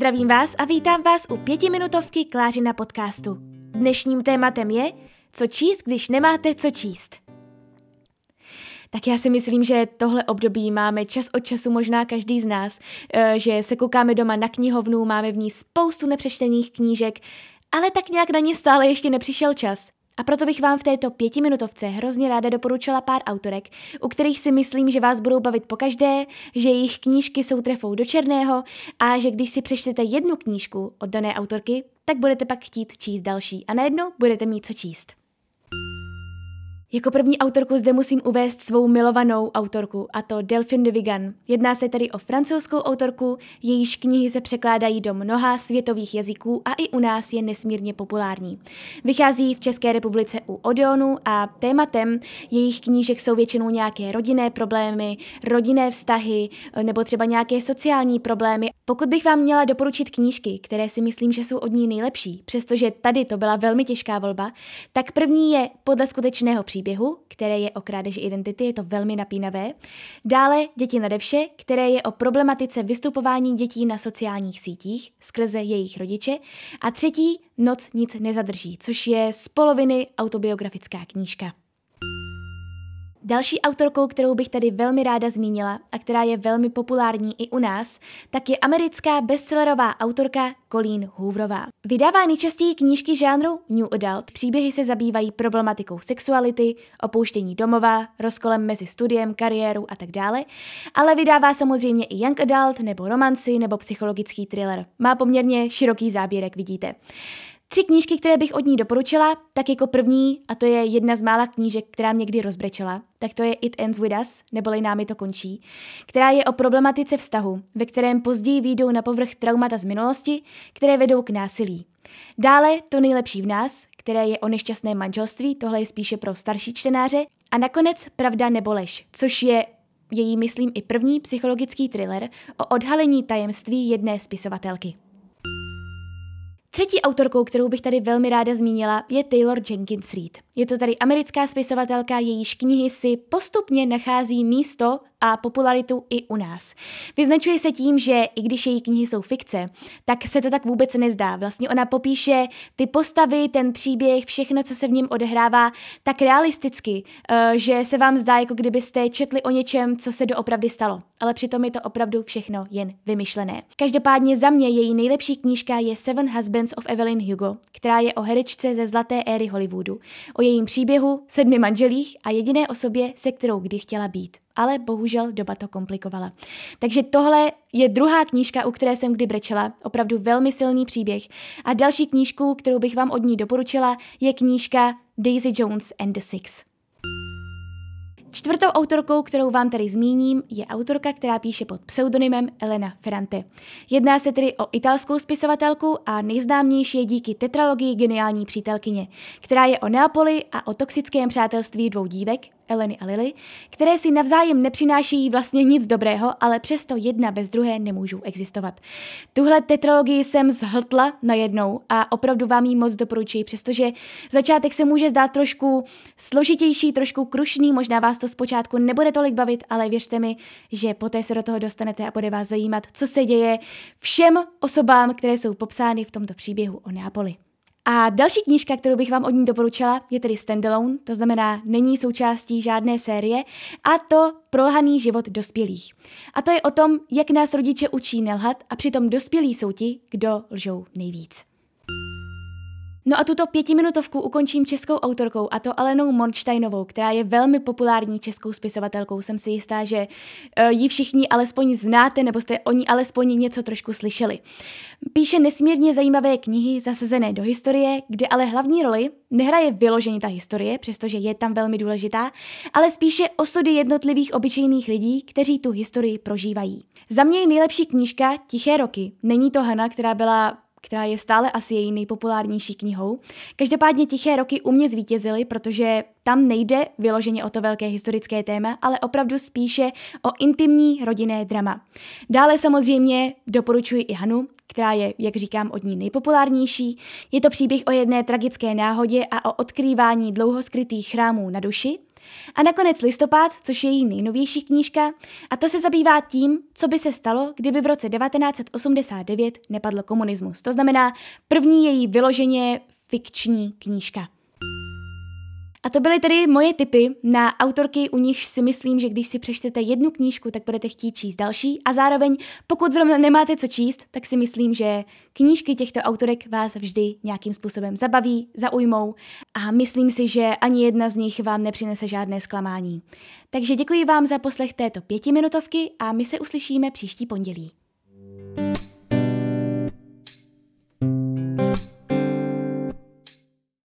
Zdravím vás a vítám vás u pětiminutovky Klářina podcastu. Dnešním tématem je, co číst, když nemáte co číst. Tak já si myslím, že tohle období máme čas od času možná každý z nás, eh, že se koukáme doma na knihovnu, máme v ní spoustu nepřečtených knížek, ale tak nějak na ně stále ještě nepřišel čas. A proto bych vám v této pětiminutovce hrozně ráda doporučila pár autorek, u kterých si myslím, že vás budou bavit pokaždé, že jejich knížky jsou trefou do černého a že když si přečtete jednu knížku od dané autorky, tak budete pak chtít číst další a najednou budete mít co číst. Jako první autorku zde musím uvést svou milovanou autorku, a to Delphine de Vigan. Jedná se tedy o francouzskou autorku, jejíž knihy se překládají do mnoha světových jazyků a i u nás je nesmírně populární. Vychází v České republice u Odeonu a tématem jejich knížek jsou většinou nějaké rodinné problémy, rodinné vztahy nebo třeba nějaké sociální problémy. Pokud bych vám měla doporučit knížky, které si myslím, že jsou od ní nejlepší, přestože tady to byla velmi těžká volba, tak první je podle skutečného příběhu příběhu, které je o krádeži identity, je to velmi napínavé. Dále Děti nade vše, které je o problematice vystupování dětí na sociálních sítích skrze jejich rodiče. A třetí Noc nic nezadrží, což je z poloviny autobiografická knížka. Další autorkou, kterou bych tady velmi ráda zmínila a která je velmi populární i u nás, tak je americká bestsellerová autorka Colleen Hooverová. Vydává nejčastěji knížky žánru New Adult. Příběhy se zabývají problematikou sexuality, opouštění domova, rozkolem mezi studiem, kariérou a tak dále, ale vydává samozřejmě i Young Adult nebo romanci nebo psychologický thriller. Má poměrně široký záběrek, vidíte. Tři knížky, které bych od ní doporučila, tak jako první, a to je jedna z mála knížek, která mě kdy rozbrečela, tak to je It Ends With Us, neboli námi to končí, která je o problematice vztahu, ve kterém později výjdou na povrch traumata z minulosti, které vedou k násilí. Dále To nejlepší v nás, které je o nešťastném manželství, tohle je spíše pro starší čtenáře. A nakonec Pravda nebo lež, což je její, myslím, i první psychologický thriller o odhalení tajemství jedné spisovatelky. Třetí autorkou, kterou bych tady velmi ráda zmínila, je Taylor Jenkins Reid. Je to tady americká spisovatelka, jejíž knihy si postupně nachází místo a popularitu i u nás. Vyznačuje se tím, že i když její knihy jsou fikce, tak se to tak vůbec nezdá. Vlastně ona popíše ty postavy, ten příběh, všechno, co se v něm odehrává, tak realisticky, eh, že se vám zdá, jako kdybyste četli o něčem, co se doopravdy stalo. Ale přitom je to opravdu všechno jen vymyšlené. Každopádně za mě její nejlepší knížka je Seven Husbands of Evelyn Hugo, která je o herečce ze zlaté éry Hollywoodu, o jejím příběhu, sedmi manželích a jediné osobě, se kterou kdy chtěla být ale bohužel doba to komplikovala. Takže tohle je druhá knížka, u které jsem kdy brečela, opravdu velmi silný příběh. A další knížku, kterou bych vám od ní doporučila, je knížka Daisy Jones and the Six. Čtvrtou autorkou, kterou vám tady zmíním, je autorka, která píše pod pseudonymem Elena Ferrante. Jedná se tedy o italskou spisovatelku a nejznámější je díky tetralogii Geniální přítelkyně, která je o Neapoli a o toxickém přátelství dvou dívek, Eleny a Lily, které si navzájem nepřinášejí vlastně nic dobrého, ale přesto jedna bez druhé nemůžou existovat. Tuhle tetralogii jsem zhltla najednou a opravdu vám ji moc doporučuji, přestože začátek se může zdát trošku složitější, trošku krušný, možná vás to zpočátku nebude tolik bavit, ale věřte mi, že poté se do toho dostanete a bude vás zajímat, co se děje všem osobám, které jsou popsány v tomto příběhu o Neapoli. A další knížka, kterou bych vám od ní doporučila, je tedy standalone, to znamená, není součástí žádné série, a to Prolhaný život dospělých. A to je o tom, jak nás rodiče učí nelhat a přitom dospělí jsou ti, kdo lžou nejvíc. No a tuto pětiminutovku ukončím českou autorkou, a to Alenou Mornsteinovou, která je velmi populární českou spisovatelkou. Jsem si jistá, že uh, ji všichni alespoň znáte, nebo jste o ní alespoň něco trošku slyšeli. Píše nesmírně zajímavé knihy zasazené do historie, kde ale hlavní roli nehraje vyložení ta historie, přestože je tam velmi důležitá, ale spíše osudy jednotlivých obyčejných lidí, kteří tu historii prožívají. Za mě je nejlepší knížka Tiché roky. Není to Hana, která byla která je stále asi její nejpopulárnější knihou. Každopádně Tiché roky u mě zvítězily, protože tam nejde vyloženě o to velké historické téma, ale opravdu spíše o intimní rodinné drama. Dále samozřejmě doporučuji i Hanu, která je, jak říkám, od ní nejpopulárnější. Je to příběh o jedné tragické náhodě a o odkrývání dlouho skrytých chrámů na duši. A nakonec Listopad, což je její nejnovější knížka, a to se zabývá tím, co by se stalo, kdyby v roce 1989 nepadl komunismus. To znamená první její vyloženě fikční knížka. A to byly tedy moje tipy na autorky, u nich si myslím, že když si přečtete jednu knížku, tak budete chtít číst další. A zároveň, pokud zrovna nemáte co číst, tak si myslím, že knížky těchto autorek vás vždy nějakým způsobem zabaví, zaujmou a myslím si, že ani jedna z nich vám nepřinese žádné zklamání. Takže děkuji vám za poslech této pětiminutovky a my se uslyšíme příští pondělí.